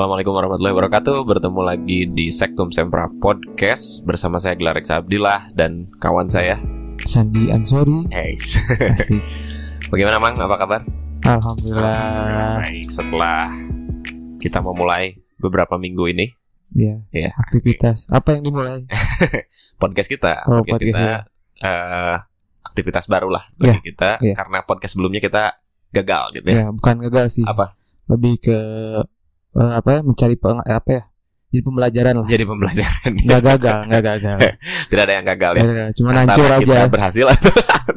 Assalamualaikum warahmatullahi wabarakatuh Bertemu lagi di Sektum Sempra Podcast Bersama saya Glarek Abdillah Dan kawan saya Sandi Ansori Hey. Bagaimana Mang? Apa kabar? Alhamdulillah Baik Setelah kita memulai beberapa minggu ini ya Iya. aktivitas apa yang dimulai Podcast kita Oh, Podcast, podcast, kita ya. eh, Aktivitas baru lah bagi kita iya. Karena podcast sebelumnya kita gagal gitu ya ya bukan gagal sih Apa? lebih ke eh, apa ya mencari peng, apa ya jadi pembelajaran lah Jadi pembelajaran nggak gagal nggak gagal Tidak ada yang gagal ya Nggak gagal cuma Antara hancur kita aja berhasil atau,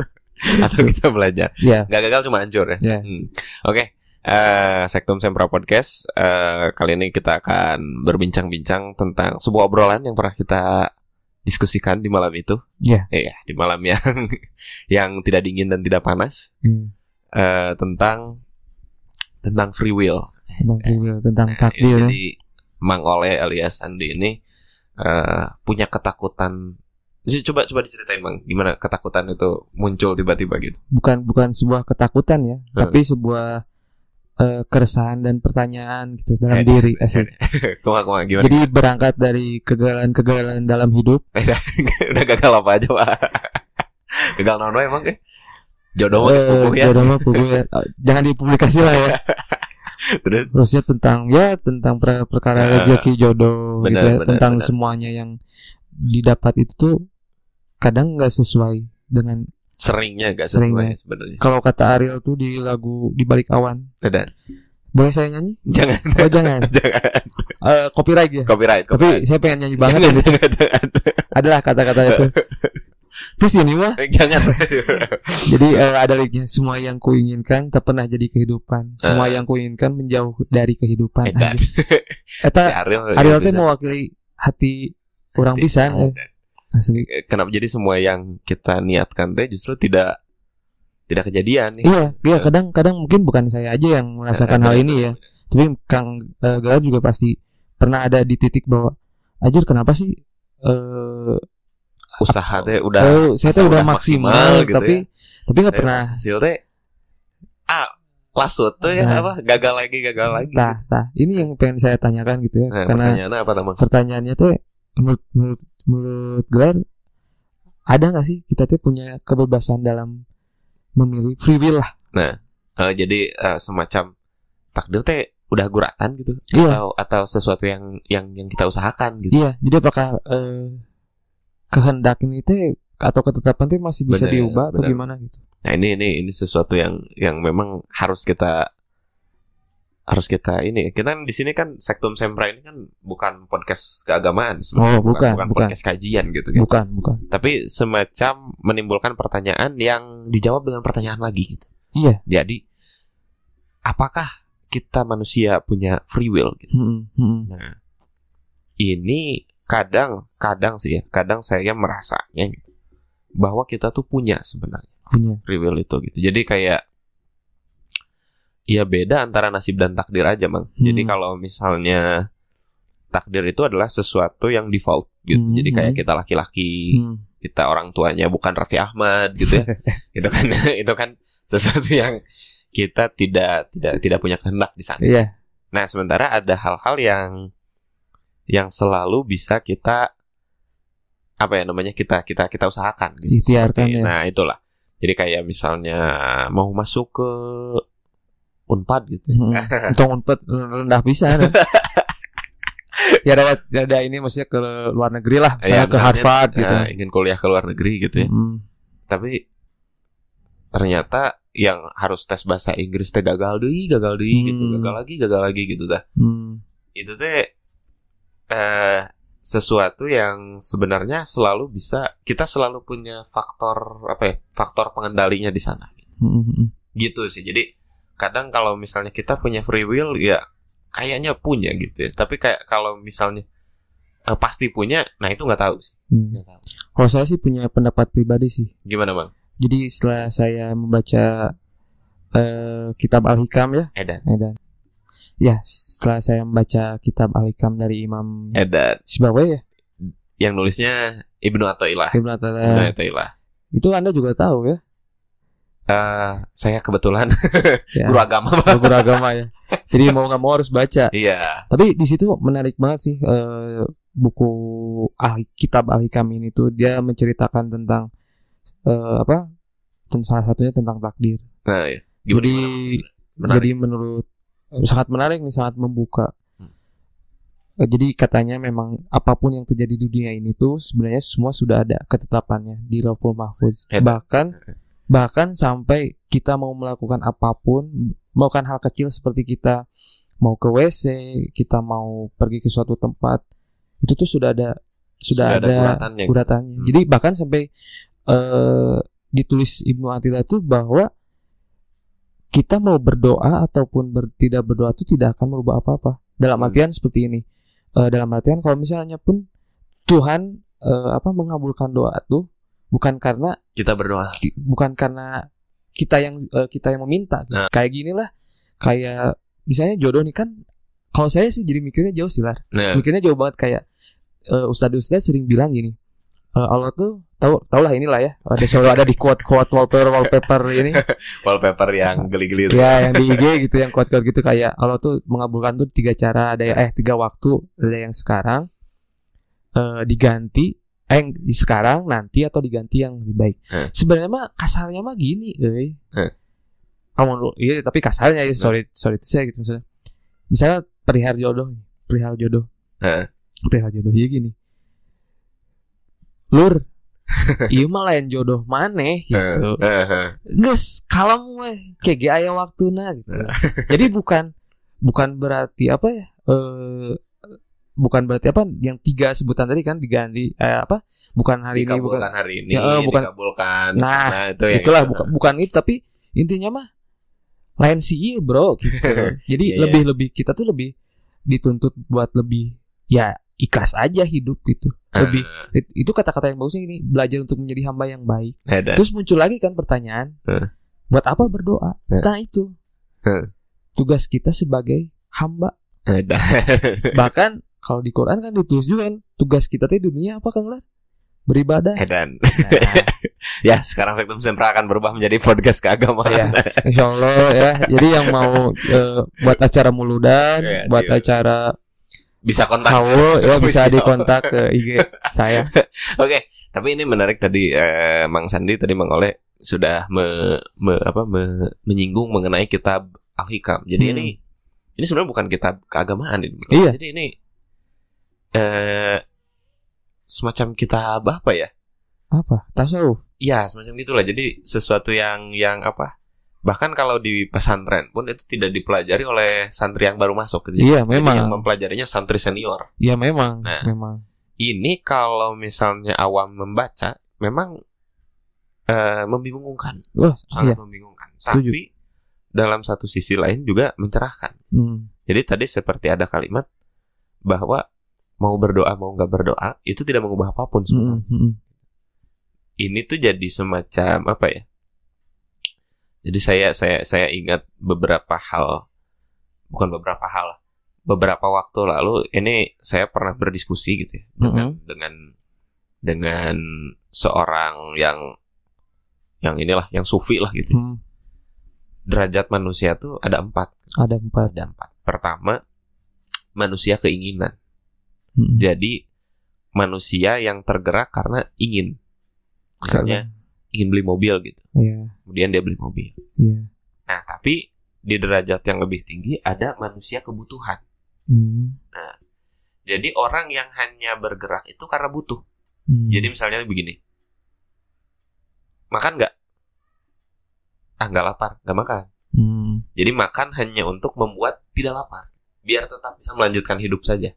atau kita belajar ya Gak gagal cuma hancur ya. ya Hmm. Oke, eh, Sektum Sempra Podcast. eh, kali ini kita akan berbincang-bincang tentang sebuah obrolan yang pernah kita diskusikan di malam itu. Iya. Iya, di malam yang yang tidak dingin dan tidak panas. Hmm. eh, tentang tentang free will. tentang free will, tentang Nah, takdir ya. Jadi Mang Oleh alias Andi ini eh, punya ketakutan. Coba coba diceritain Bang, gimana ketakutan itu muncul tiba-tiba gitu. bukan bukan sebuah ketakutan ya Hmm. tapi sebuah eh, keresahan dan pertanyaan gitu dalam Eh, diri asik. Kuma kuma gimana? jadi berangkat dari kegagalan-kegagalan dalam hidup udah gagal apa aja pak gagal nono emang ke jodoh mah Eh, ya. jodoh mah pupuh ya. Jangan dipublikasi lah ya. Terus? Terusnya tentang ya tentang per- perkara Eh, rezeki jodoh gitu benar, ya, benar, tentang benar. semuanya yang didapat itu tuh kadang nggak sesuai dengan seringnya gak sesuai Seringnya. sebenarnya. Kalau kata Ariel tuh di lagu di balik awan. Udah. boleh saya nyanyi? Jangan. Oh jangan. Jangan. Eh, copyright ya? Copyright tapi copyright. saya pengen nyanyi banget jangan, gitu. jangan, jangan, adalah kata-kata itu terus ini mah jangan jadi eh, ada liriknya semua yang kuinginkan tak pernah jadi kehidupan semua Eh. yang kuinginkan menjauh dari kehidupan. Anjir. si Eta Ariel Ariel teh bisa. mewakili hati orang pisan eh. Asli kenapa jadi semua yang kita niatkan teh justru tidak tidak kejadian nih Iya, iya kadang-kadang mungkin bukan saya aja yang merasakan hal ini ya. Tapi Kang eh, Galar juga pasti pernah ada di titik bahwa Ajir kenapa sih eh usaha teh udah eh, saya tuh udah maksimal, maksimal gitu tapi tapi nggak pernah hasil teh ah lasut tuh ya Nah. apa gagal lagi gagal lagi Nah, nah, ini yang pengen saya tanyakan gitu ya. Nah, Karena pertanyaannya apa teman? pertanyaannya tuh menurut menurut, menurut Galar ada nggak sih kita tuh punya kebebasan dalam memilih free will lah. Eh, jadi eh, semacam takdir teh udah guratan gitu Iya. atau atau sesuatu yang yang yang kita usahakan gitu. Iya, jadi apakah eh, kehendak ini teh atau ketetapan teh masih bisa Benar, diubah atau benar. gimana gitu? Nah ini ini ini sesuatu yang yang memang harus kita harus kita ini kita kan di sini kan Sektum Sempra ini kan bukan podcast keagamaan sebenarnya Oh, bukan, bukan, bukan. podcast kajian gitu kan. Bukan, bukan. Tapi semacam menimbulkan pertanyaan yang dijawab dengan pertanyaan lagi gitu. Iya. Jadi apakah kita manusia punya free will gitu? Hmm, hmm. Nah, ini kadang, kadang sih ya, kadang saya merasanya gitu, bahwa kita tuh punya sebenarnya Punya. free will itu gitu. Jadi kayak, ya beda antara nasib dan takdir aja, mang. Jadi Hmm. kalau misalnya takdir itu adalah sesuatu yang default gitu. Hmm, Jadi kayak hmm. kita laki-laki, Hmm. kita orang tuanya bukan Raffi Ahmad gitu ya. itu kan, itu kan sesuatu yang kita tidak tidak tidak punya kehendak di sana. Iya. Nah, sementara ada hal-hal yang yang selalu bisa kita apa ya namanya kita kita kita usahakan gitu. Ikhtiarkan, Seperti- ya. Nah, itulah. Jadi kayak misalnya mau masuk ke Unpad gitu. Hmm. Untung unpad rendah bisa. ya ada, ada ini maksudnya ke luar negeri lah, Ya, misalnya ke misalnya, Harvard gitu. Nah, ingin kuliah ke luar negeri gitu ya. Hmm. Tapi ternyata yang harus tes bahasa Inggris teh gagal deui, gagal deui gitu, Hmm. gagal lagi, gagal lagi gitu dah. Hmm. Itu teh eh sesuatu yang sebenarnya selalu bisa kita selalu punya faktor apa ya? Faktor pengendalinya di sana. Hmm, hmm. Gitu sih. Jadi kadang kalau misalnya kita punya free will ya kayaknya punya gitu ya. Tapi kayak kalau misalnya eh, pasti punya, nah itu nggak tahu sih. Hmm. Nggak tahu. Kalau saya sih punya pendapat pribadi sih. Gimana, Bang? Jadi setelah saya membaca eh, kitab Al-Hikam ya, Edan. Edan. Ya, setelah saya membaca kitab Al-Hikam dari Imam Edan. Sibawe ya, Yang nulisnya Ibnu Athaillah. Ibnu Athaillah. Itu Anda juga tahu ya. Eh, saya kebetulan Ya. guru agama. Oh, guru agama ya. Jadi mau nggak mau harus baca. Iya. Tapi di situ menarik banget sih eh, buku ahli kitab ahli kami ini tuh dia menceritakan tentang eh, apa? Tentang salah satunya tentang takdir. Nah, ya. Gimana, Jadi gimana? Menarik. jadi menurut sangat menarik nih sangat membuka. Hmm. Jadi katanya memang apa pun yang terjadi di dunia ini tuh sebenarnya semua sudah ada ketetapannya di Lauhul Mahfuz. Hebat. Bahkan bahkan sampai kita mau melakukan apa pun, melakukan hal kecil seperti kita mau ke WC, kita mau pergi ke suatu tempat, itu tuh sudah ada sudah, ada, uratannya. uratannya. Hmm. Jadi bahkan sampai eh ditulis Ibnu Athilah itu bahwa kita mau berdoa ataupun ber- tidak berdoa itu tidak akan merubah apa-apa. Dalam Hmm. artian seperti ini. Eh, dalam artian kalau misalnya pun Tuhan eh, apa mengabulkan doa tuh bukan karena Kita berdoa. ki- bukan karena kita yang eh, kita yang meminta. Nah. Kayak gini lah. Kayak misalnya jodoh nih kan kalau saya sih jadi mikirnya jauh sih Lar. Nah, Mikirnya jauh banget kayak eh, ustadz-ustadz sering bilang gini. eh, Allah tuh tahu tahu lah inilah ya. Ada selalu ada di quote-quote wallpaper wallpaper ini. wallpaper yang geli-geli itu. ya yang di IG gitu yang quote-quote gitu kayak Allah tuh mengabulkan tuh tiga cara ada eh tiga waktu ada yang sekarang eh diganti eh yang di sekarang nanti atau diganti yang lebih baik Eh. sebenarnya mah kasarnya mah gini eh Eh. kamu iya tapi kasarnya ya sorry sorry itu saya gitu misalnya misalnya perihal jodoh nih perihal jodoh Eh. perihal jodoh ya gini lur iya mah lain jodoh maneh gitu Eh, eh, eh. Gus, kalem weh, kayak ge aya waktuna gitu. Jadi bukan bukan berarti apa ya? Eh bukan berarti apa yang tiga sebutan tadi kan diganti eh, apa? Bukan hari ini bukan. hari ini, Ya, eh, bukan. dikabulkan. Nah, itu yang Itulah itu. bukan bukan itu tapi intinya mah lain sih iya, Bro gitu. Jadi Iya, iya. lebih-lebih kita tuh lebih dituntut buat lebih ya ikhlas aja hidup gitu. Lebih Eh, itu kata-kata yang bagusnya ini belajar untuk menjadi hamba yang baik. ada. Terus muncul lagi kan pertanyaan, Eh. buat apa berdoa? Eh. Nah itu Eh. tugas kita sebagai hamba. Bahkan kalau di Quran kan ditulis juga kan tugas kita di dunia apa Kang Lar? Beribadah. Edan. Nah, Ya, sekarang Sektum Sempra akan berubah menjadi podcast keagamaan. Iya. Insya Allah ya. Jadi yang mau eh, buat acara muludan, Iya, buat iya. acara Bisa kontak. haul, ya bisa dikontak ke IG saya. Oke, tapi ini menarik tadi eh, Mang Sandi tadi Mang Oleh sudah me, me- apa me- menyinggung mengenai kitab Al-Hikam. Jadi Hmm. ini ini sebenarnya bukan kitab keagamaan ini. Iya. Jadi ini eh semacam kitab apa ya? Apa? Tasawuf. Iya, semacam gitulah. Jadi sesuatu yang yang apa? Bahkan kalau di pesantren pun itu tidak dipelajari oleh santri yang baru masuk. Jadi, Iya, jadi memang. yang mempelajarinya santri senior. Iya memang, Nah. memang. Ini kalau misalnya awam membaca, memang eh, membingungkan, Wah, sangat iya. membingungkan. Setuju. Tapi dalam satu sisi lain juga mencerahkan. Hmm. Jadi tadi seperti ada kalimat bahwa mau berdoa mau nggak berdoa itu tidak mengubah apa pun sebenarnya. Hmm, hmm, Ini tuh jadi semacam apa ya? Jadi saya saya saya ingat beberapa hal, bukan beberapa hal, beberapa waktu lalu ini saya pernah berdiskusi gitu ya dengan dengan dengan seorang yang yang inilah yang sufi lah gitu. hmm. Derajat manusia tuh ada empat, Ada empat. ada empat. Pertama manusia keinginan. Hmm. Jadi manusia yang tergerak karena ingin. Misalnya ingin beli mobil gitu. Iya, Kemudian dia beli mobil. iya. Nah, tapi di derajat yang lebih tinggi ada manusia kebutuhan. Hmm. Jadi orang yang hanya bergerak itu karena butuh. Hmm. Jadi misalnya begini. Makan nggak? Ah, nggak lapar. Nggak makan. Hmm. Jadi makan hanya untuk membuat tidak lapar. Biar tetap bisa melanjutkan hidup saja.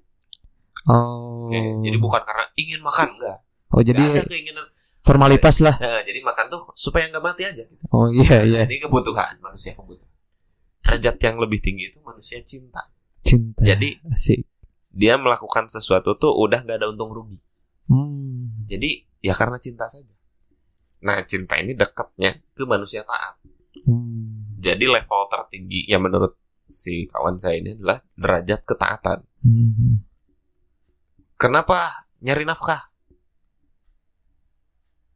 Oh. Oke, Jadi bukan karena ingin makan. Nggak. Oh, jadi ada keinginan. Formalitas lah. Nah, jadi makan tuh supaya nggak mati aja. Gitu. Oh iya iya. Jadi kebutuhan. Manusia kebutuhan. Derajat yang lebih tinggi itu manusia cinta. Cinta. Jadi- asik. Dia melakukan sesuatu tuh udah nggak ada untung rugi. Hmm. Jadi ya karena cinta saja. Nah cinta ini dekatnya ke manusia taat. Hmm. Jadi level tertinggi yang menurut si kawan saya ini adalah derajat ketaatan. Hmm. Kenapa nyari nafkah?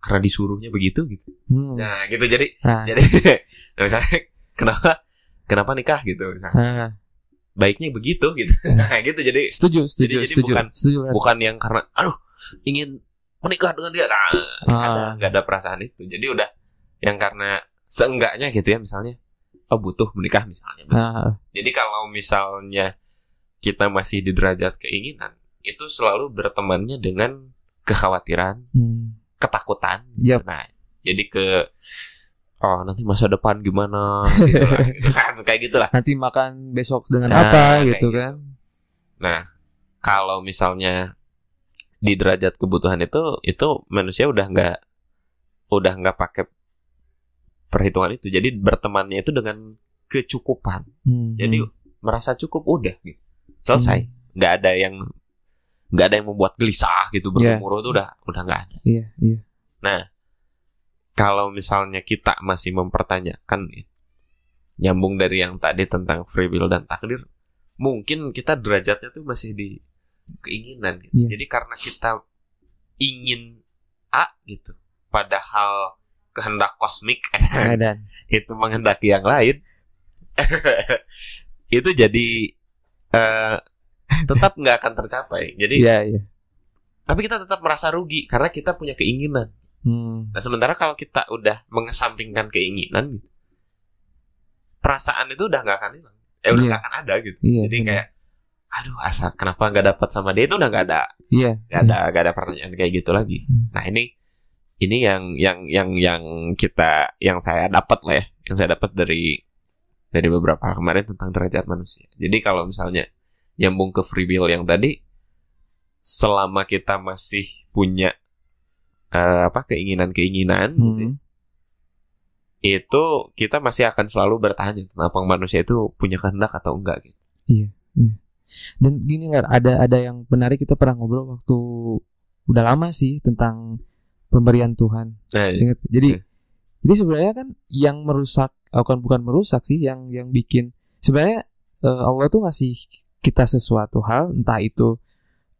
Karena disuruhnya begitu gitu. Hmm. Nah, gitu jadi Nah, jadi nah, misalnya kenapa kenapa nikah gitu misalnya. nah, Baiknya begitu gitu. Nah, gitu jadi setuju, setuju, Jadi- jadi setuju, bukan- setuju. Bukan yang karena aduh ingin menikah dengan dia nah, ada Ah. ada perasaan itu jadi udah yang karena seenggaknya gitu ya misalnya oh butuh menikah misalnya Nah, jadi kalau misalnya kita masih di derajat keinginan itu selalu bertemannya dengan kekhawatiran hmm. Ketakutan Yap. nah jadi ke oh nanti masa depan gimana gitu lah, gitu kan. kayak gitulah Nanti makan besok dengan Nah, apa gitu gitu. kan? Nah, kalau misalnya di derajat kebutuhan itu itu manusia udah nggak udah nggak pakai perhitungan itu. Jadi bertemannya itu dengan kecukupan. Hmm. Jadi merasa cukup udah gitu. Selesai. Hmm. Nggak ada yang nggak ada yang membuat gelisah gitu Iya. bergemuruh itu udah udah nggak ada. Iya, iya. Nah, kalau misalnya kita masih mempertanyakan nyambung dari yang tadi tentang free will dan takdir, mungkin kita derajatnya tuh masih di keinginan gitu. Iya. Jadi karena kita ingin A gitu, padahal kehendak kosmik dan itu menghendaki yang lain, itu jadi eh, tetap nggak akan tercapai. Jadi, iya, iya. tapi kita tetap merasa rugi karena kita punya keinginan. Hmm. Nah sementara kalau kita udah mengesampingkan keinginan gitu, perasaan itu udah nggak akan hilang, eh udah Iya. nggak akan ada gitu. Iya. Jadi benar. kayak, aduh asa kenapa nggak dapat sama dia itu udah nggak ada, iya. nggak ada, nggak ada pertanyaan kayak gitu lagi. Hmm. Nah ini, ini yang yang yang yang kita, yang saya dapat lah ya, yang saya dapat dari dari beberapa hal kemarin tentang derajat manusia. Jadi kalau misalnya nyambung ke free will yang tadi, selama kita masih punya eh, apa keinginan-keinginan gitu ya, Hmm. itu kita masih akan selalu bertanya kenapa manusia itu punya kehendak atau enggak gitu. Dan gini lah, ada ada yang menarik kita pernah ngobrol waktu udah lama sih tentang pemberian Tuhan. Nah, Ingat? Jadi Iya. jadi sebenarnya kan yang merusak eh, bukan bukan merusak sih yang yang bikin sebenarnya eh, Allah tuh ngasih kita sesuatu hal entah itu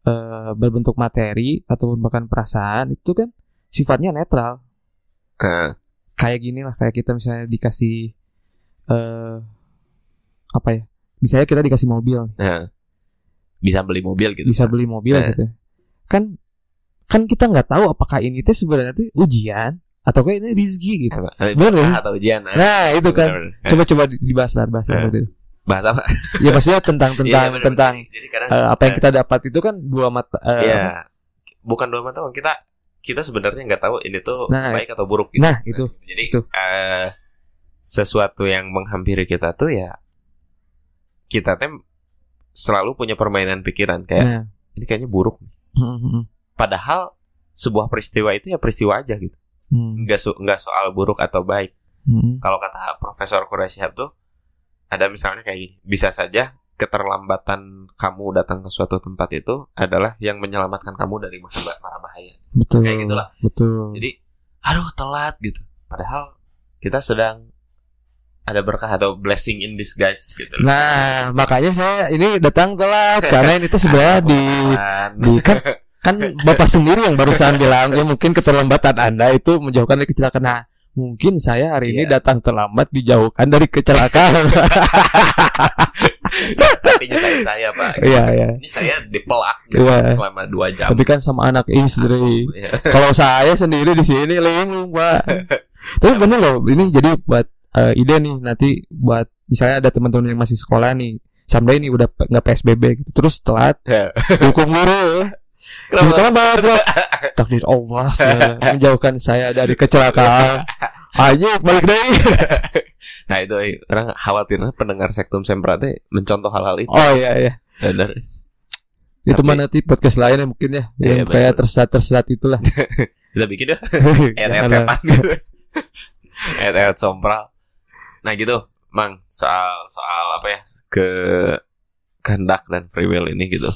eh, berbentuk materi ataupun bahkan perasaan itu kan sifatnya netral. nah, Kayak gini lah kayak kita misalnya dikasih eh apa ya? Misalnya kita dikasih mobil, nah, bisa beli mobil gitu. bisa beli mobil Eh. gitu. Kan kan kita nggak tahu apakah ini teh sebenarnya tuh ujian atau kayak ini rezeki gitu. Bener ya? atau ujian. nah. Nah, itu kan. Bener, bener. Coba coba dibahas lah bahas waktu itu. Bahasa apa? Ya maksudnya tentang tentang Iya, bener, tentang bener. Jadi kadang eh, apa yang kita dapat itu kan dua mata eh, Iya. Bukan dua mata kita kita sebenarnya nggak tahu ini tuh Nah, baik atau buruk gitu. Nah, itu. Jadi Itu. eh, sesuatu yang menghampiri kita tuh ya kita tem selalu punya permainan pikiran kayak Nah, ini kayaknya buruk. hmm, Padahal sebuah peristiwa itu ya peristiwa aja gitu. hmm, Nggak so- nggak soal buruk atau baik. hmm, Kalau kata Profesor Quraisyhab tuh ada misalnya kayak gini, bisa saja keterlambatan kamu datang ke suatu tempat itu adalah yang menyelamatkan kamu dari mara bahaya. betul. Kayak gitulah. Betul. Jadi, aduh telat gitu. Padahal kita sedang ada berkah atau blessing in disguise gitu. Nah, makanya saya ini datang telat karena ini tuh sebenarnya di di kan kan Bapak sendiri yang barusan bilang ya mungkin keterlambatan Anda itu menjauhkan dari kecelakaan. Nah, mungkin saya hari ini Iya. datang terlambat dijauhkan dari kecelakaan. Tapi nyusahin saya pak. Iya, iya. Ini saya dipelak gitu Iya. selama dua jam. Tapi kan sama anak istri. Iya. Kalau saya sendiri di sini linglung, Pak. Tapi bener loh, ini jadi buat eh, ide nih nanti buat misalnya ada teman-teman yang masih sekolah nih. Sampai ini udah nggak PSBB gitu. Terus telat hukum guru. Kenapa? Kenapa Pak? Takdir Allah saya menjauhkan saya dari kecelakaan. Ayo balik deh. Nah itu eh, orang khawatirnya pendengar sektum semprate mencontoh hal-hal itu. Oh iya iya. Benar. Itu Tapi- mana nanti podcast lainnya mungkin ya Iya, yang kayak tersesat-tersesat itulah. Kita bikin ya. Ayat-ayat setan gitu. Ayat-ayat sompral. Nah gitu, Mang, soal soal apa ya? Ke kehendak dan free will ini gitu.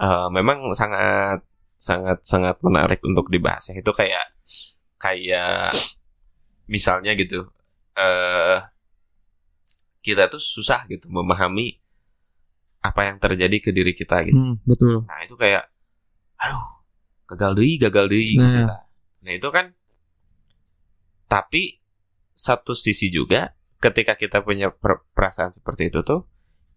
Eh, memang sangat sangat sangat menarik untuk dibahas ya. Itu kayak kayak misalnya gitu. eh kita tuh susah gitu memahami apa yang terjadi ke diri kita gitu. Hmm, betul. Nah itu kayak, aduh, gagal deui, gagal deui. Nah. gitu. Nah itu kan tapi satu sisi juga ketika kita punya per- perasaan seperti itu tuh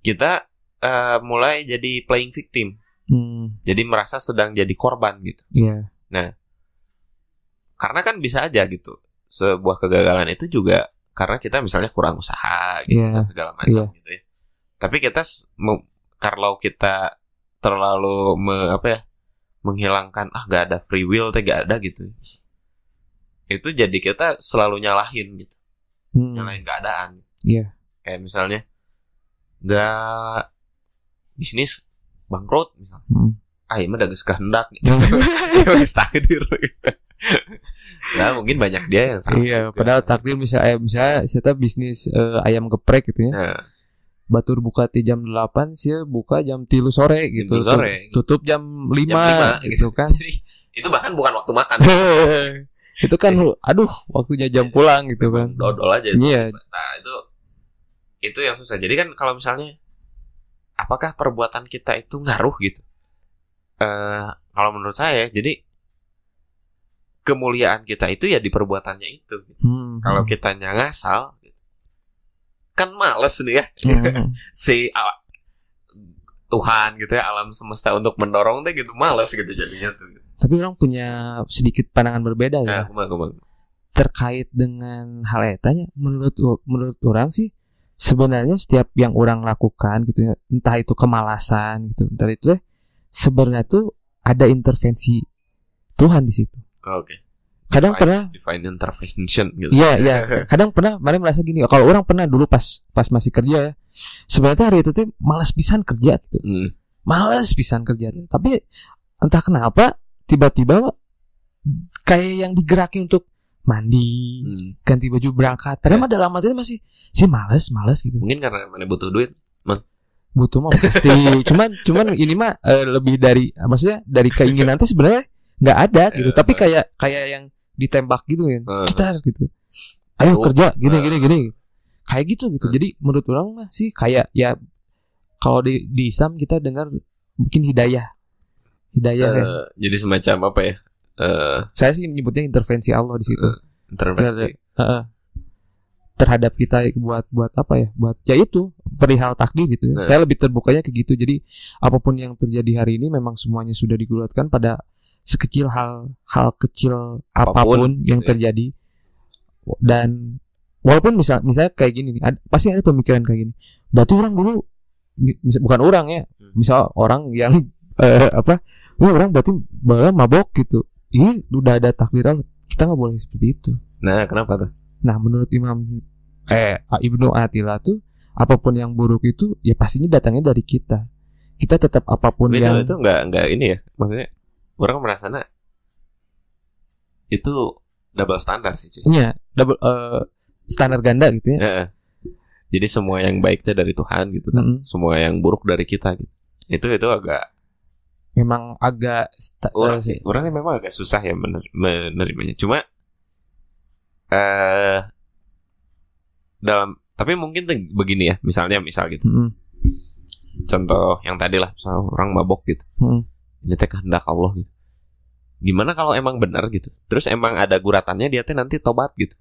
kita eh, mulai jadi playing victim Hmm, jadi merasa sedang jadi korban gitu. Iya. karena kan bisa aja gitu sebuah kegagalan itu juga karena kita misalnya kurang usaha gitu Iya, dan segala macam gitu ya. Tapi kita kalau kita terlalu me- apa ya menghilangkan ah gak ada free will teh gak ada gitu. Itu jadi kita selalu nyalahin gitu. Hmm, nyalahin keadaan. Iya. kayak misalnya gak bisnis bangkrut misalnya hmm. ah ini mah udah geus kehendak gitu Ya, wis takdir nah mungkin banyak dia yang salah Iya, juga. padahal takdir bisa eh, misalnya saya bisnis eh, ayam geprek gitu ya. nah, Batur buka di jam 8, sih buka jam tilu sore gitu. tilu sore. Tutup jam 5, Jam lima, gitu kan. jadi itu bahkan bukan waktu makan itu kan aduh waktunya jam pulang gitu kan. dodol aja Iya. nah itu itu yang susah jadi kan kalau misalnya apakah perbuatan kita itu ngaruh gitu eh kalau menurut saya jadi kemuliaan kita itu ya di perbuatannya itu gitu. Hmm. kalau kitanya ngasal gitu, kan males nih ya Hmm. si a- Tuhan gitu ya alam semesta untuk mendorong deh gitu males gitu jadinya tuh gitu. Tapi orang punya sedikit pandangan berbeda nah ya kumang kumang terkait dengan hal etanya. Menurut menurut orang sih sebenarnya setiap yang orang lakukan gitu ya, entah itu kemalasan gitu, entah itu sebenarnya tuh ada intervensi Tuhan di situ. oke Kadang Divine- pernah divine intervention gitu Iya, iya. Kadang pernah, mana merasa gini. Kalau orang pernah dulu pas pas masih kerja ya. Sebenarnya hari itu tuh malas pisan kerja gitu. Hmm. Malas pisan kerja. Tapi entah kenapa tiba-tiba kayak yang digerakin untuk mandi, Hmm. ganti baju berangkat. Padahal mah dalam hati masih sih malas, malas gitu. mungkin karena mana butuh duit Butuh mah pasti. cuman cuman ini mah eh, lebih dari maksudnya dari keinginan tuh sebenarnya nggak ada gitu. Eh. Tapi kayak kayak yang ditembak gitu kan. Eh. Cetar gitu. Ayo Oh. kerja gini Eh. gini gini. Kayak gitu gitu. Eh. Jadi menurut orang mah sih kayak ya kalau di di Islam kita dengar mungkin hidayah. Hidayah ya. Eh, jadi semacam apa ya eh Saya sih menyebutnya intervensi Allah di situ. intervensi Heeh. terhadap kita buat buat apa ya? Buat ya itu perihal takdir gitu. ya. Nah. Saya lebih terbukanya ke gitu. Jadi apa pun yang terjadi hari ini memang semuanya sudah digulatkan pada sekecil hal hal kecil apa pun, Apa pun, yang ya. terjadi dan walaupun misal misalnya kayak gini nih, ad- pasti ada pemikiran kayak gini. Berarti orang dulu mi- misal, bukan orang ya, Hmm. misal orang yang eh, apa? Wah, orang berarti bahwa mabok gitu. Ini udah ada takdir Allah. Kita nggak boleh seperti itu. nah kenapa tuh Nah, menurut Imam eh Ibnu Athilah tuh apa pun yang buruk itu ya pastinya datangnya dari kita. Kita tetap apa pun itu yang itu nggak nggak ini ya maksudnya orang merasa itu double standar sih cuy Iya, double eh, standar ganda gitu ya. Heeh. jadi semua yang baiknya dari Tuhan gitu kan Mm-mm. semua yang buruk dari kita gitu itu itu agak Memang agak sta- orang eh, sih orangnya memang agak susah ya mener- menerimanya. Cuma eh dalam tapi mungkin begini ya misalnya misal gitu. Mm-mm. contoh yang tadi lah misalnya orang mabok gitu. Mm. ini teh kehendak Allah gitu. Gimana kalau emang benar gitu? Terus emang ada guratannya dia teh nanti tobat gitu.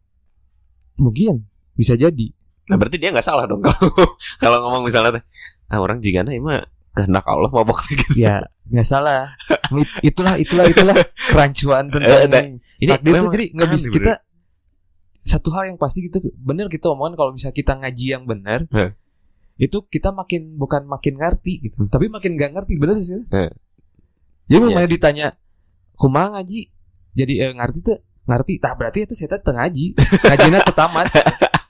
Mungkin bisa jadi. nah berarti dia nggak salah dong kalau kalau ngomong misalnya teh ah orang jigana emang kehendak Allah mabok gitu Ya, nggak salah. It- itulah itulah itulah kerancuan Eh, tentang dan- ini takdir memang jadi nggak bisa kita satu hal yang pasti gitu bener kita omongan kalau misalnya kita ngaji yang benar Heh. itu kita makin bukan makin ngerti gitu Hmm. tapi makin gak ngerti bener sih Heh. jadi Iya mau sih. ditanya kumaha ngaji jadi eh, ngerti tuh ngerti tah berarti itu saya teh ngaji ngajinya teu tamat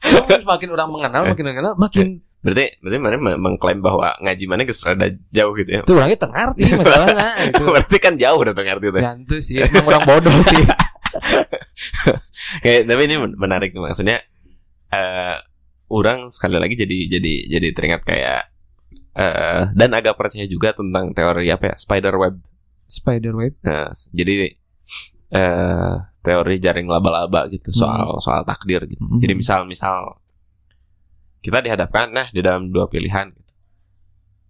Terus makin orang mengenal makin mengenal makin berarti berarti mana me- mengklaim bahwa ngaji mana geus rada jauh gitu ya? Tuh orangnya teu ngerti masalahnya gitu. Berarti kan jauh udah tuh Ya, itu sih emang orang bodoh sih. Kayak tapi ini men- menarik maksudnya eh orang sekali lagi jadi jadi jadi teringat kayak eh dan agak percaya juga tentang teori apa ya? Spider web. spider web. Nah, jadi eh teori jaring laba-laba gitu soal soal takdir gitu. Hmm. Jadi misal misal kita dihadapkan nah di dalam dua pilihan gitu.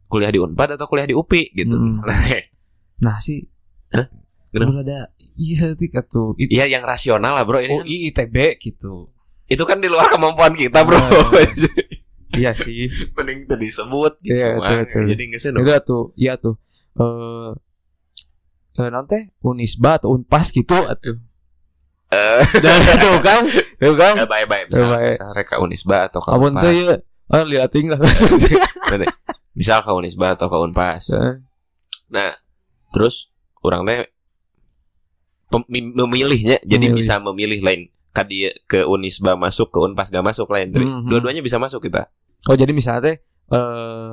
Kuliah di Unpad atau kuliah di UPI gitu Hmm. nah sih Kenapa? Udah ada I setik atau I- Iya yang rasional lah bro ini Oh kan- ITB gitu. Itu kan di luar kemampuan kita bro Ah. Iya sih. Mending itu disebut gitu Iya, betul, betul. Jadi nggak sih Itu tuh, iya tuh. Eh eh nanti Unisba atau Unpas gitu atuh. Eh, tuh kan. Tuh kan. eh, Baik-baik Eh, Misal, baik. misal Reka Unisba atau Apun Unpas teh ya. Ah liatin lah langsung. Misal ke Unisba atau ke Unpas Nah Terus Orang teh pem- Memilihnya Jadi Memilih. bisa memilih lain Kadi ke Unisba masuk Ke Unpas gak masuk lain. Mhm. Dua-duanya bisa masuk kita Oh jadi misalnya teh eh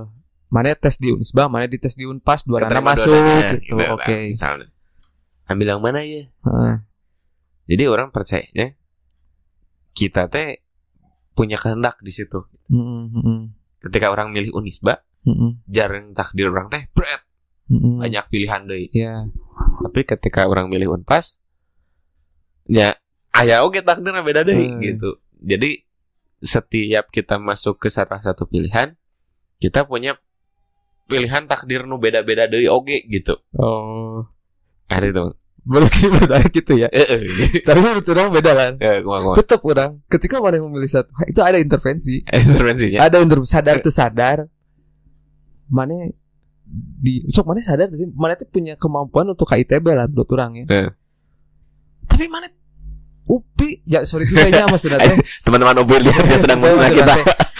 mana tes di Unisba, mana di Unpas, dua nana Keterima masuk dua-duanya, gitu. nah, Oke. Misalnya Ambil yang mana ya Heeh. Jadi orang percayanya kita teh punya kehendak di situ. Ketika orang milih Unisba, heeh, jarang takdir orang teh berat, banyak pilihan deh. Ya. Tapi ketika orang milih Unpas, ya aya oge takdirnya beda deh Hmm. gitu. Jadi setiap kita masuk ke salah satu pilihan, kita punya pilihan takdir nu beda-beda deh oge gitu. Oh. Ada itu. Boleh sih menurut saya gitu ya. Heeh. Tapi menurut orang beda kan. Ya. Tetap orang ketika yang memilih satu itu ada intervensi. Intervensinya. Ada inter sadar tuh sadar. Mana di sok mana sadar sih mana tuh punya kemampuan untuk KITB lah menurut orang ya. Eh. Tapi mana Upi ya sorry kayaknya maksudnya teh Teman-teman Ubir lihat dia sedang menghina kita.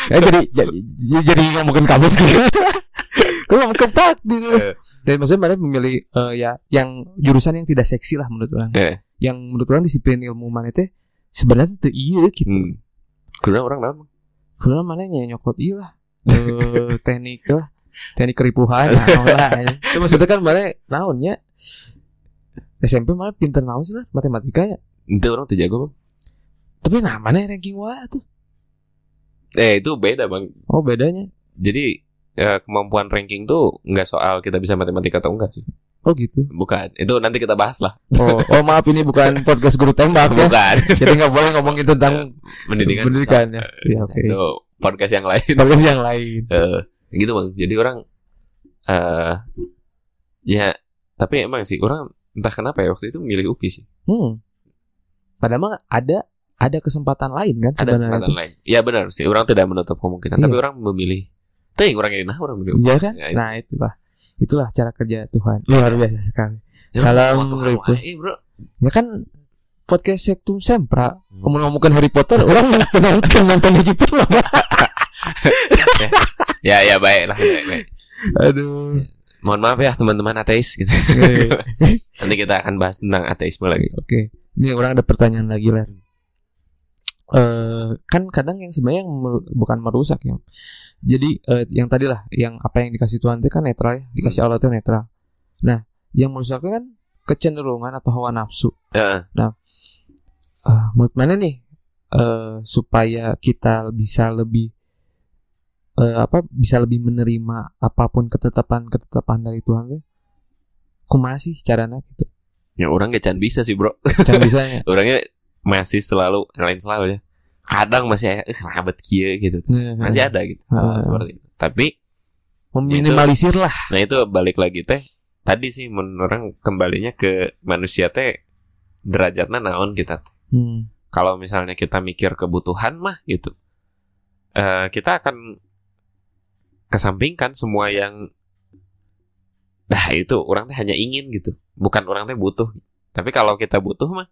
Eh, jadi jadi jadi ngomongin kampus gitu. Kalau ngomong kepak gitu. Eh. Jadi maksudnya mana memilih eh, ya yang jurusan yang tidak seksi lah menurut orang. Eh. Yang menurut orang disiplin ilmu mana teh sebenarnya tuh iya gitu. Hmm. Karena orang naon? Karena mana nyokot iya lah. Eh, teknik lah. Teknik keripuhan nah, lah. Itu maksudnya kan mana naonnya SMP mana pinter naon sih lah matematika ya. Itu orang tuh jago bang. Tapi mana ranking wah tuh. Eh itu beda bang. Oh bedanya. Jadi eh, kemampuan ranking tuh nggak soal kita bisa matematika atau enggak sih. Oh gitu. Bukan. Itu nanti kita bahas lah. Oh, oh maaf ini bukan podcast guru tembak ya. Bukan. Jadi nggak boleh ngomongin tentang Pendidikan. pendidikan ya. Ya, oke. Itu podcast yang lain. Podcast yang lain. Eh, gitu bang. Jadi orang eh ya tapi emang sih orang entah kenapa ya waktu itu milih UPI sih. Hmm. Padahal mah ada ada kesempatan lain kan Ada kesempatan itu. lain. Ya benar sih. Orang tidak menutup kemungkinan. Iya. Tapi orang memilih. Tapi orang nah orang memilih. Iya kan? Ya, itu. Nah, itulah. Itulah cara kerja Tuhan. Luar biasa sekali. Ya, salam, bro. Ya kan podcast Sektum Sempra. Hmm. Kamu ngomongin Harry Potter, orang nonton nonton Haji Purno. Ya ya baik lah. Baik, baik. Aduh. Mohon maaf ya teman-teman ateis gitu. Oke. Nanti kita akan bahas tentang ateisme lagi. Oke. Ini orang ada pertanyaan lagi lah. Eh kan kadang yang sebenarnya yang mer- bukan merusak ya. Jadi eh, yang tadi lah, yang apa yang dikasih Tuhan itu kan netral ya, dikasih Allah itu netral. Nah, yang merusaknya kan kecenderungan atau hawa nafsu. Heeh. Eh, menurut mana nih eh supaya kita bisa lebih eh, apa bisa lebih menerima apa pun ketetapan ketetapan dari Tuhan tuh kumaha sih caranya gitu Ya orang gak can bisa sih bro. cara bisanya Orangnya masih selalu lain selalu ya. Kadang masih eh rabat kia gitu. Masih ada gitu. Seperti itu. Tapi meminimalisir lah nah itu balik lagi teh. Tadi sih menurut orang kembalinya ke manusia teh derajatnya naon kita. teh. Hmm. Kalau misalnya kita mikir kebutuhan mah gitu. eh kita akan kesampingkan semua yang Nah itu orang teh hanya ingin gitu Bukan orang teh butuh Tapi kalau kita butuh mah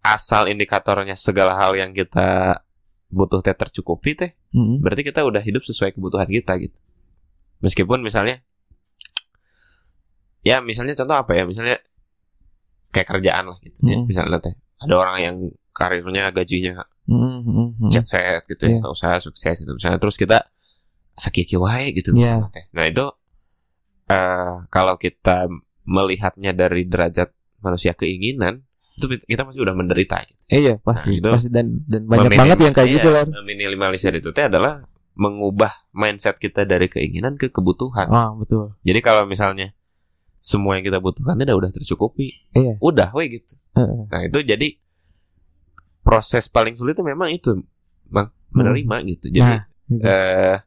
Asal indikatornya segala hal yang kita butuh teh tercukupi teh Hmm. Berarti kita udah hidup sesuai kebutuhan kita gitu Meskipun misalnya Ya misalnya contoh apa ya Misalnya Kayak kerjaan lah gitu ya Mm. Misalnya teh Ada orang yang karirnya gajinya Hmm, hmm, hmm. jet set gitu ya, Iya. atau usaha sukses gitu misalnya terus kita sakiki wae gitu Iya. misalnya teh. Nah itu eh kalau kita melihatnya dari derajat manusia keinginan itu kita masih udah menderita gitu. Eh, iya pasti Nah, itu pasti dan dan banyak banget yang kayak iya, gitu lah Meminimalisir itu teh adalah mengubah mindset kita dari keinginan ke kebutuhan. ah betul Jadi kalau misalnya semua yang kita butuhkan itu udah, udah tercukupi, Iya. udah we gitu. Heeh. Nah itu jadi proses paling sulit itu memang itu, bang menerima gitu. Jadi Nah, gitu. eh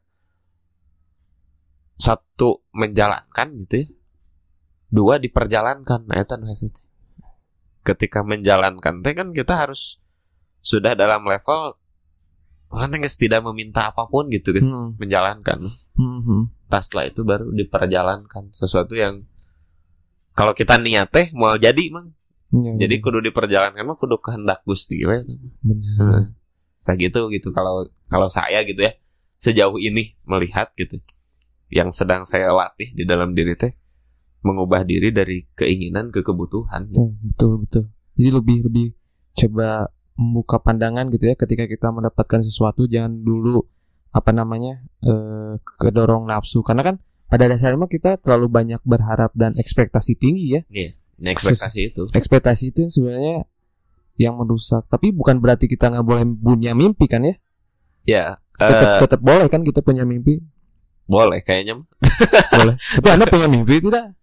satu menjalankan gitu ya dua diperjalankan nah hese teh. Ketika menjalankan teh kan kita harus sudah dalam level orang teh tidak meminta apa pun gitu guys Hmm. menjalankan Hmm, hmm. Nah, setelah itu baru diperjalankan sesuatu yang kalau kita niat teh mau jadi mang Iya, jadi kudu diperjalankan mah kudu kehendak Gusti we. benar. Heeh. Kayak gitu gitu kalau kalau saya gitu ya sejauh ini melihat gitu yang sedang saya latih di dalam diri teh mengubah diri dari keinginan ke kebutuhan. Ya, betul betul. Jadi lebih lebih coba membuka pandangan gitu ya ketika kita mendapatkan sesuatu jangan dulu apa namanya eh kedorong nafsu karena kan pada dasarnya kita terlalu banyak berharap dan ekspektasi tinggi ya. Nah, ekspektasi itu. Ekspektasi itu yang sebenarnya yang merusak. Tapi bukan berarti kita nggak boleh punya mimpi kan ya? Ya, Tetap eh, tetap boleh kan kita punya mimpi. boleh kayaknya. Boleh. Tapi Anda punya mimpi tidak?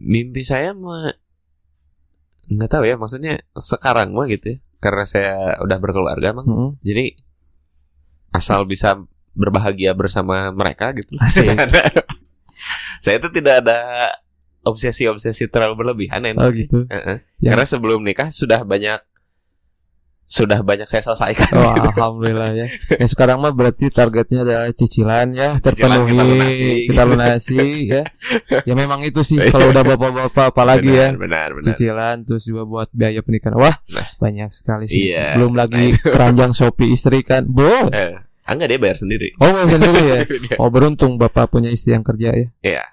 Mimpi saya mah nggak tahu ya maksudnya sekarang mah gitu ya karena saya udah berkeluarga mang Heeh. jadi asal bisa berbahagia bersama mereka gitu saya itu tidak ada obsesi-obsesi terlalu berlebihan ya Oh gitu. Heeh. Ya. karena sebelum nikah sudah banyak sudah banyak saya selesaikan Oh, alhamdulillah ya. Ya sekarang mah berarti targetnya adalah cicilan ya Cicilan terpenuhi kita lunasi. kita lunasi ya. Ya memang itu sih kalau udah bapak-bapak apalagi ya. benar benar Cicilan terus juga buat biaya pernikahan. Wah, Nah. banyak sekali sih. Iya. Belum lagi keranjang Shopee istri kan. Bo. eh, enggak dia bayar sendiri Oh, mau sendiri ya. Sendiri. Oh, beruntung bapak punya istri yang kerja ya. Iya.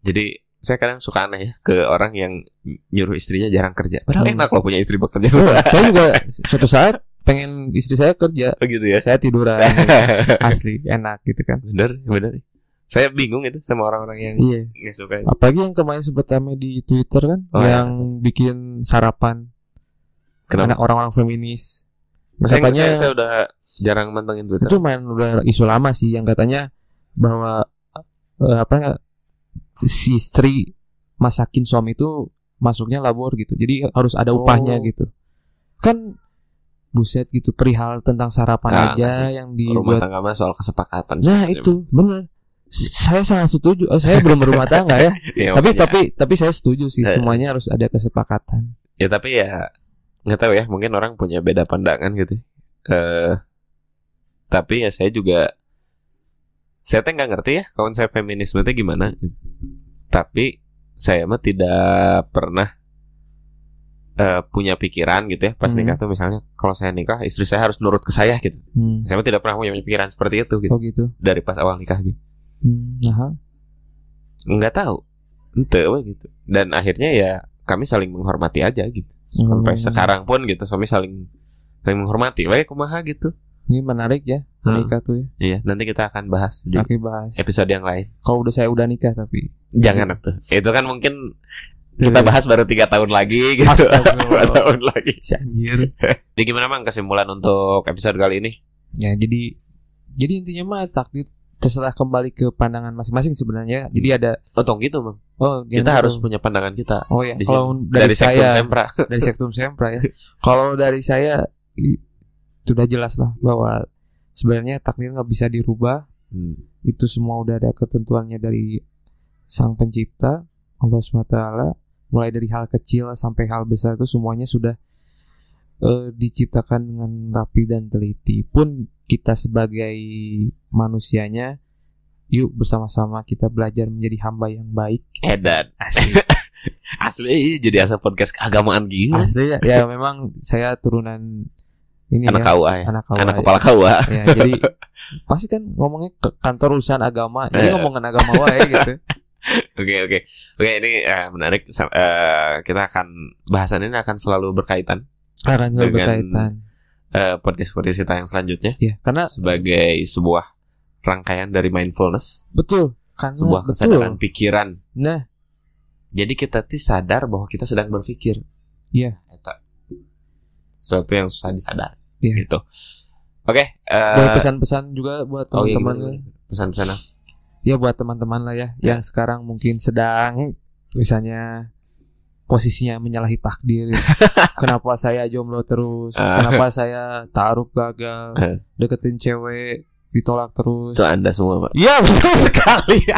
Jadi saya kadang suka aneh ya ke orang yang nyuruh istrinya jarang kerja. Padahal Hmm. enak kalau punya istri bekerja. Oh, saya juga suatu saat pengen istri saya kerja. Oh, gitu ya. Saya tiduran asli enak gitu kan. bener, bener. Saya bingung itu sama orang-orang yang Iya. nggak suka. Apalagi yang kemarin sempat rame di Twitter kan, Oh, ya. yang bikin sarapan Kenapa? anak orang-orang feminis. Saya, katanya saya, saya udah jarang mantengin Twitter. itu main udah isu lama sih yang katanya bahwa eh, apa si istri masakin suami itu masuknya labor gitu. Jadi harus ada upahnya Oh. gitu. Kan buset gitu perihal tentang sarapan Ah, aja yang Rumah dibuat. tangga mah soal kesepakatan. Nah, itu benar. Saya sangat setuju. Oh, saya belum berumah tangga ya. Ya, tapi makanya. tapi tapi saya setuju sih Eh. semuanya harus ada kesepakatan. ya tapi ya nggak tahu ya mungkin orang punya beda pandangan gitu eh tapi ya saya juga saya teh nggak ngerti ya konsep feminisme itu gimana. Tapi saya mah tidak pernah eh, punya pikiran gitu ya pas Hmm. nikah tuh misalnya kalau saya nikah istri saya harus nurut ke saya gitu. Hmm. saya mah tidak pernah punya pikiran seperti itu gitu. Oh gitu. dari pas awal nikah gitu. Hmm, nah, nggak tahu. Ente gitu. Dan akhirnya ya kami saling menghormati aja gitu. Sampai Hmm. sekarang pun gitu kami saling saling menghormati. We kumaha gitu ini menarik ya Hmm. menikah tuh ya. iya nanti kita akan bahas di Oke bahas. episode yang lain Kalau udah saya udah nikah tapi jangan tuh itu kan mungkin kita bahas baru tiga tahun lagi gitu. Dua tahun lagi si anjir. jadi gimana mang kesimpulan untuk episode kali ini Ya jadi jadi intinya mah takdir terserah kembali ke pandangan masing-masing sebenarnya. Jadi ada untung gitu mang oh kita harus punya pandangan kita Oh ya, kalau dari, dari, sektum saya sempra dari sektum sempra ya. Kalau dari saya i- sudah jelas lah bahwa sebenarnya takdir nggak bisa dirubah. Hmm. Itu semua udah ada ketentuannya dari sang pencipta Allah SWT. Mulai dari hal kecil sampai hal besar itu semuanya sudah eh, diciptakan dengan rapi dan teliti. Pun kita sebagai manusianya, yuk bersama-sama kita belajar menjadi hamba yang baik. edan Asli. asli jadi asal podcast keagamaan gini Asli ya, ya memang saya turunan ini anak ya, KUA ya anak KUA anak ya. kepala KUA Ya, jadi pasti kan ngomongnya ke kantor urusan agama, jadi Eh. ngomongin agama wae gitu. Oke oke oke ini eh, menarik eh, kita akan bahasan ini akan selalu berkaitan Akan selalu Dengan- berkaitan. eh, podcast podcast kita yang selanjutnya Ya, karena sebagai sebuah rangkaian dari mindfulness betul, karena sebuah betul. kesadaran pikiran Nah, jadi kita tuh sadar bahwa kita sedang berpikir Iya. Eta. sesuatu yang susah disadar Iya. gitu oke eh, boleh pesan-pesan juga buat oh iya teman-teman. gimana? pesan-pesan apa? ya buat teman-teman lah ya, Ya. yang sekarang mungkin sedang misalnya posisinya menyalahi takdir. kenapa saya jomblo terus? Ah. Kenapa saya taruh gagal? Ah. Deketin cewek ditolak terus. itu anda semua pak Iya betul sekali.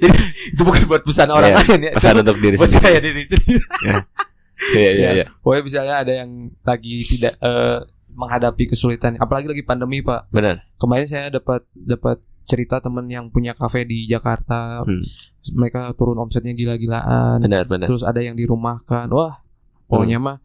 Jadi itu bukan buat pesan orang Iya, lain ya. itu Pesan untuk diri buat sendiri. saya diri sendiri. Iya iya iya. Pokoknya misalnya ada yang lagi tidak eh, menghadapi kesulitan, apalagi lagi pandemi pak. Benar. Kemarin saya dapat dapat cerita teman yang punya kafe di Jakarta. Hmm. Mereka turun omsetnya gila-gilaan. Benar benar. Terus ada yang dirumahkan. Wah, pokoknya Hmm. mah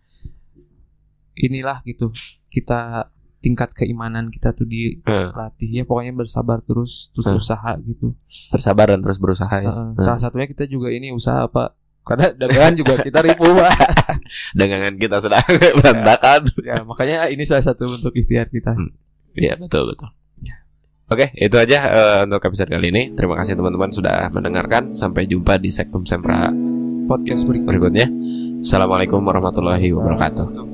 inilah gitu. Kita tingkat keimanan kita tuh dilatih Hmm. ya pokoknya bersabar terus terus Hmm. usaha gitu. Bersabar dan terus berusaha ya. Heeh. Salah satunya kita juga ini usaha apa? Karena dagangan juga kita ribu pak. Dagangan kita sedang berantakan. ya makanya ini salah satu bentuk ikhtiar kita. Hmm. Iya betul betul. Oke, itu aja eh, untuk episode kali ini. Terima kasih teman-teman sudah mendengarkan. Sampai jumpa di Sektum Sempra Podcast berikutnya. berikutnya. Assalamualaikum warahmatullahi wabarakatuh.